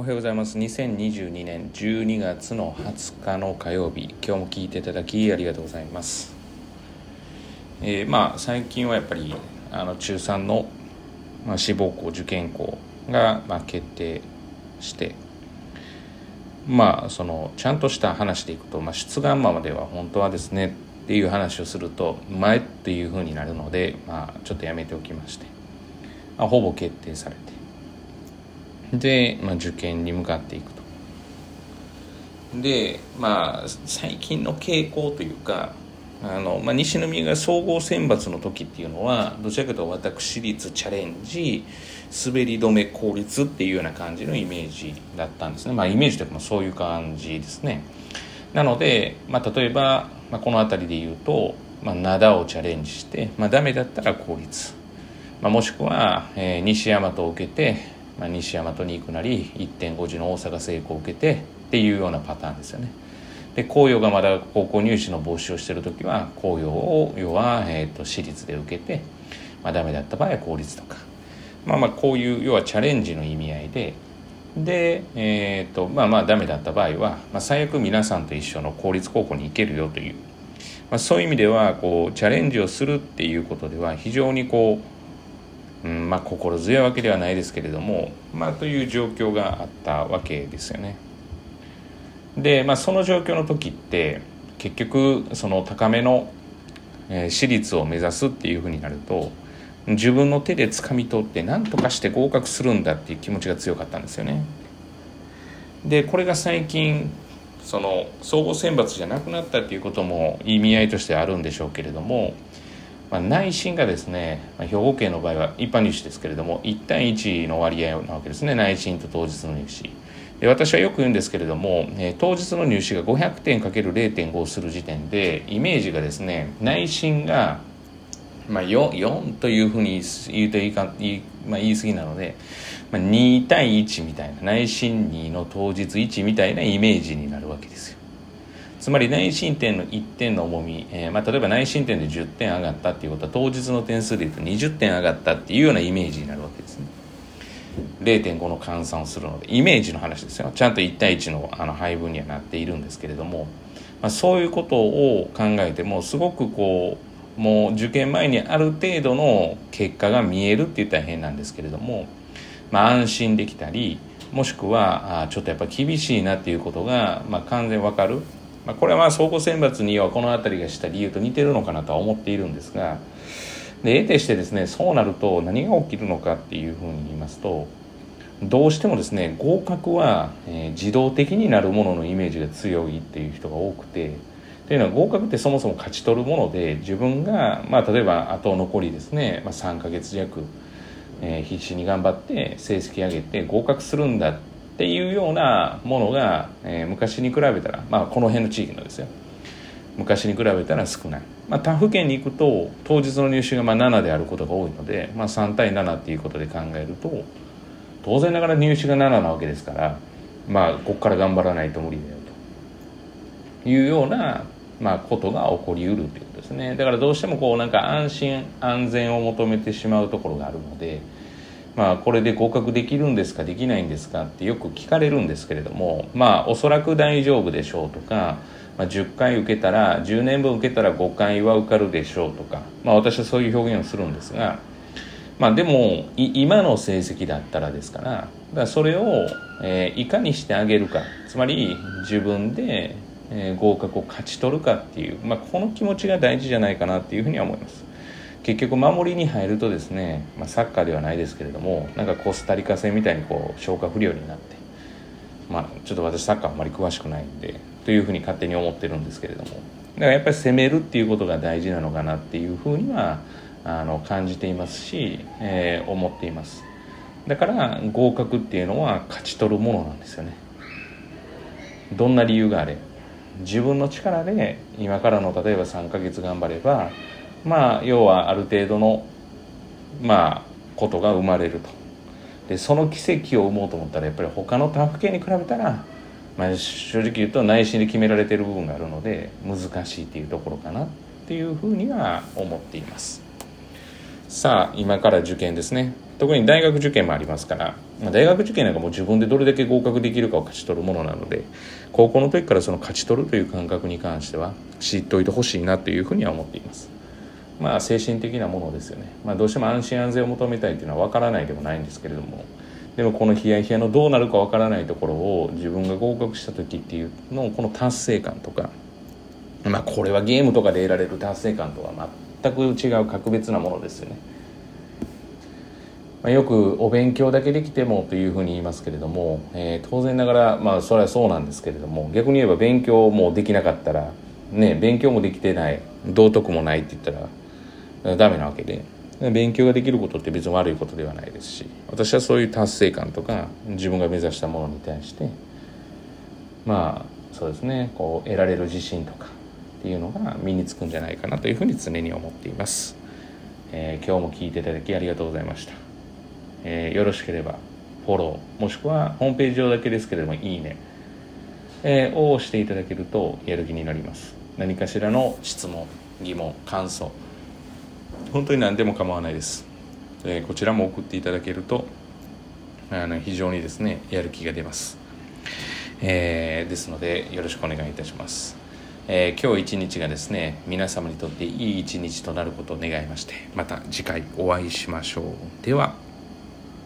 おはようございます。2022年12月の20日の火曜日。今日も聞いていただきありがとうございます。えー、まあ最近はやっぱりあの中3の、まあ、志望校受験校が、まあ、決定してまあそのちゃんとした話でいくと、まあ、出願ままでは本当はですねっていう話をすると前っていうふうになるので、まあ、ちょっとやめておきまして、まあ、ほぼ決定されて。で、まあ、受験に向かっていくと。でまあ最近の傾向というかあの、まあ、西宮が総合選抜の時っていうのはどちらかというと私立チャレンジ滑り止め効率っていうような感じのイメージだったんですね。まあイメージというかそういう感じですね。なので、まあ、例えば、まあ、この辺りで言うと、まあ、灘をチャレンジして、まあ、ダメだったら効率、まあ、もしくは、えー、西大和を受けて、まあ、西大和に行くなり1.5時の大阪成功を受けてっていうようなパターンですよね。で紅葉がまだ高校入試の募集をしてる時は紅葉を要は、えーと、私立で受けて、まあ、ダメだった場合は公立とか。まあまあこういう要はチャレンジの意味合いで。で、えーとまあ、まあダメだった場合は、まあ、最悪皆さんと一緒の公立高校に行けるよという、まあ、そういう意味ではこうチャレンジをするっていうことでは非常にこう、うんまあ、心強いわけではないですけれども、まあ、という状況があったわけですよね。で、まあ、その状況の時って結局その高めの、私立を目指すっていうふうになると自分の手で掴み取って何とかして合格するんだっていう気持ちが強かったんですよね。でこれが最近その総合選抜じゃなくなったっていうことも意味合いとしてあるんでしょうけれども、まあ、内心がですね、まあ、兵庫県の場合は一般入試ですけれども1対1の割合なわけですね内心と当日の入試。で私はよく言うんですけれども、えー、当日の入試が500点 ×0.5 をする時点でイメージがですね内心がまあ4、4というふうに言うといいか言い,、まあ、言い過ぎなので、まあ、2対1みたいな内心2の当日1みたいなイメージになるわけですよつまり内申点の1点の重み、えーまあ、例えば内申点で10点上がったっていうことは当日の点数でいうと20点上がったっていうようなイメージになるわけですね。0.5の換算をするのでイメージの話ですよ。ちゃんと1対1のあの配分にはなっているんですけれども、まあ、そういうことを考えてもすごくこうもう受験前にある程度の結果が見えるって言ったら変なんですけれども、まあ、安心できたりもしくはあちょっとやっぱ厳しいなっていうことが、まあ、完全わかる、まあ、これはまあ総合選抜にはこの辺りがした理由と似てるのかなとは思っているんですがで得てしてですねそうなると何が起きるのかっていうふうに言いますとどうしてもですね合格は、えー、自動的になるもののイメージが強いっていう人が多くてというのは合格ってそもそも勝ち取るもので自分が、まあ、例えばあと残りですね、まあ、3ヶ月弱、えー、必死に頑張って成績上げて合格するんだっていうようなものが、えー、昔に比べたら、まあ、この辺の地域のですよ。昔に比べたら少ない、まあ、他府県に行くと当日の入試がまあ7であることが多いので、まあ、3対7っていうことで考えると当然ながら入試が7なわけですからまあここから頑張らないと無理だよと。いうようなまあ、ことが起こりうるということですね。だからどうしてもこうなんか安心安全を求めてしまうところがあるので、まあ、これで合格できるんですかできないんですかってよく聞かれるんですけれどもまあおそらく大丈夫でしょうとか、まあ、10回受けたら10年分受けたら5回は受かるでしょうとか、まあ、私はそういう表現をするんですが。まあ、でも今の成績だったらですからだそれを、えー、いかにしてあげるかつまり自分でえー、合格を勝ち取るかっていう、まあ、この気持ちが大事じゃないかなっていうふうには思います結局守りに入るとですね、まあ、サッカーではないですけれどもなんかコスタリカ戦みたいにこう消化不良になってまあちょっと私サッカーあんまり詳しくないんでというふうに勝手に思ってるんですけれども。だからやっぱり攻めるっていうことが大事なのかなっていうふうにはあの感じていますし、えー、思っています。だから合格っていうのは勝ち取るものなんですよね。どんな理由があれ自分の力で今からの例えば3ヶ月頑張ればまあ要はある程度のまあことが生まれると。でその奇跡を生もうと思ったらやっぱり他の他府県に比べたら、まあ、正直言うと内心で決められてる部分があるので難しいっていうところかなっていうふうには思っています。さあ今から受験ですね。特に大学受験もありますからまあ、大学受験なんかもう自分でどれだけ合格できるかを勝ち取るものなので高校の時からその勝ち取るという感覚に関しては知っておいてほしいなというふうには思っています。まあ精神的なものですよね、まあ、どうしても安心安全を求めたいというのは分からないでもないんですけれどもでもこのヒヤヒヤのどうなるか分からないところを自分が合格した時っていうのこの達成感とかまあこれはゲームとかで得られる達成感とは全く違う格別なものですよね。まあ、よくお勉強だけできてもというふうに言いますけれども、えー、当然ながらまあそれはそうなんですけれども逆に言えば勉強もできなかったらね勉強もできてない道徳もないって言ったらダメなわけで。勉強ができることって別に悪いことではないですし。私はそういう達成感とか自分が目指したものに対してまあそうですね。こう得られる自信とかっていうのが身につくんじゃないかなというふうに常に思っています、えー、今日も聞いていただきありがとうございました、えー、よろしければフォローもしくはホームページ上だけですけれどもいいね、えー、を押していただけるとやる気になります。何かしらの質問疑問感想本当に何でも構わないです、えー、こちらも送っていただけるとあの非常にですねやる気が出ます、えー、ですのでよろしくお願いいたします、えー、今日一日がですね皆様にとっていい一日となることを願いましてまた次回お会いしましょう。では。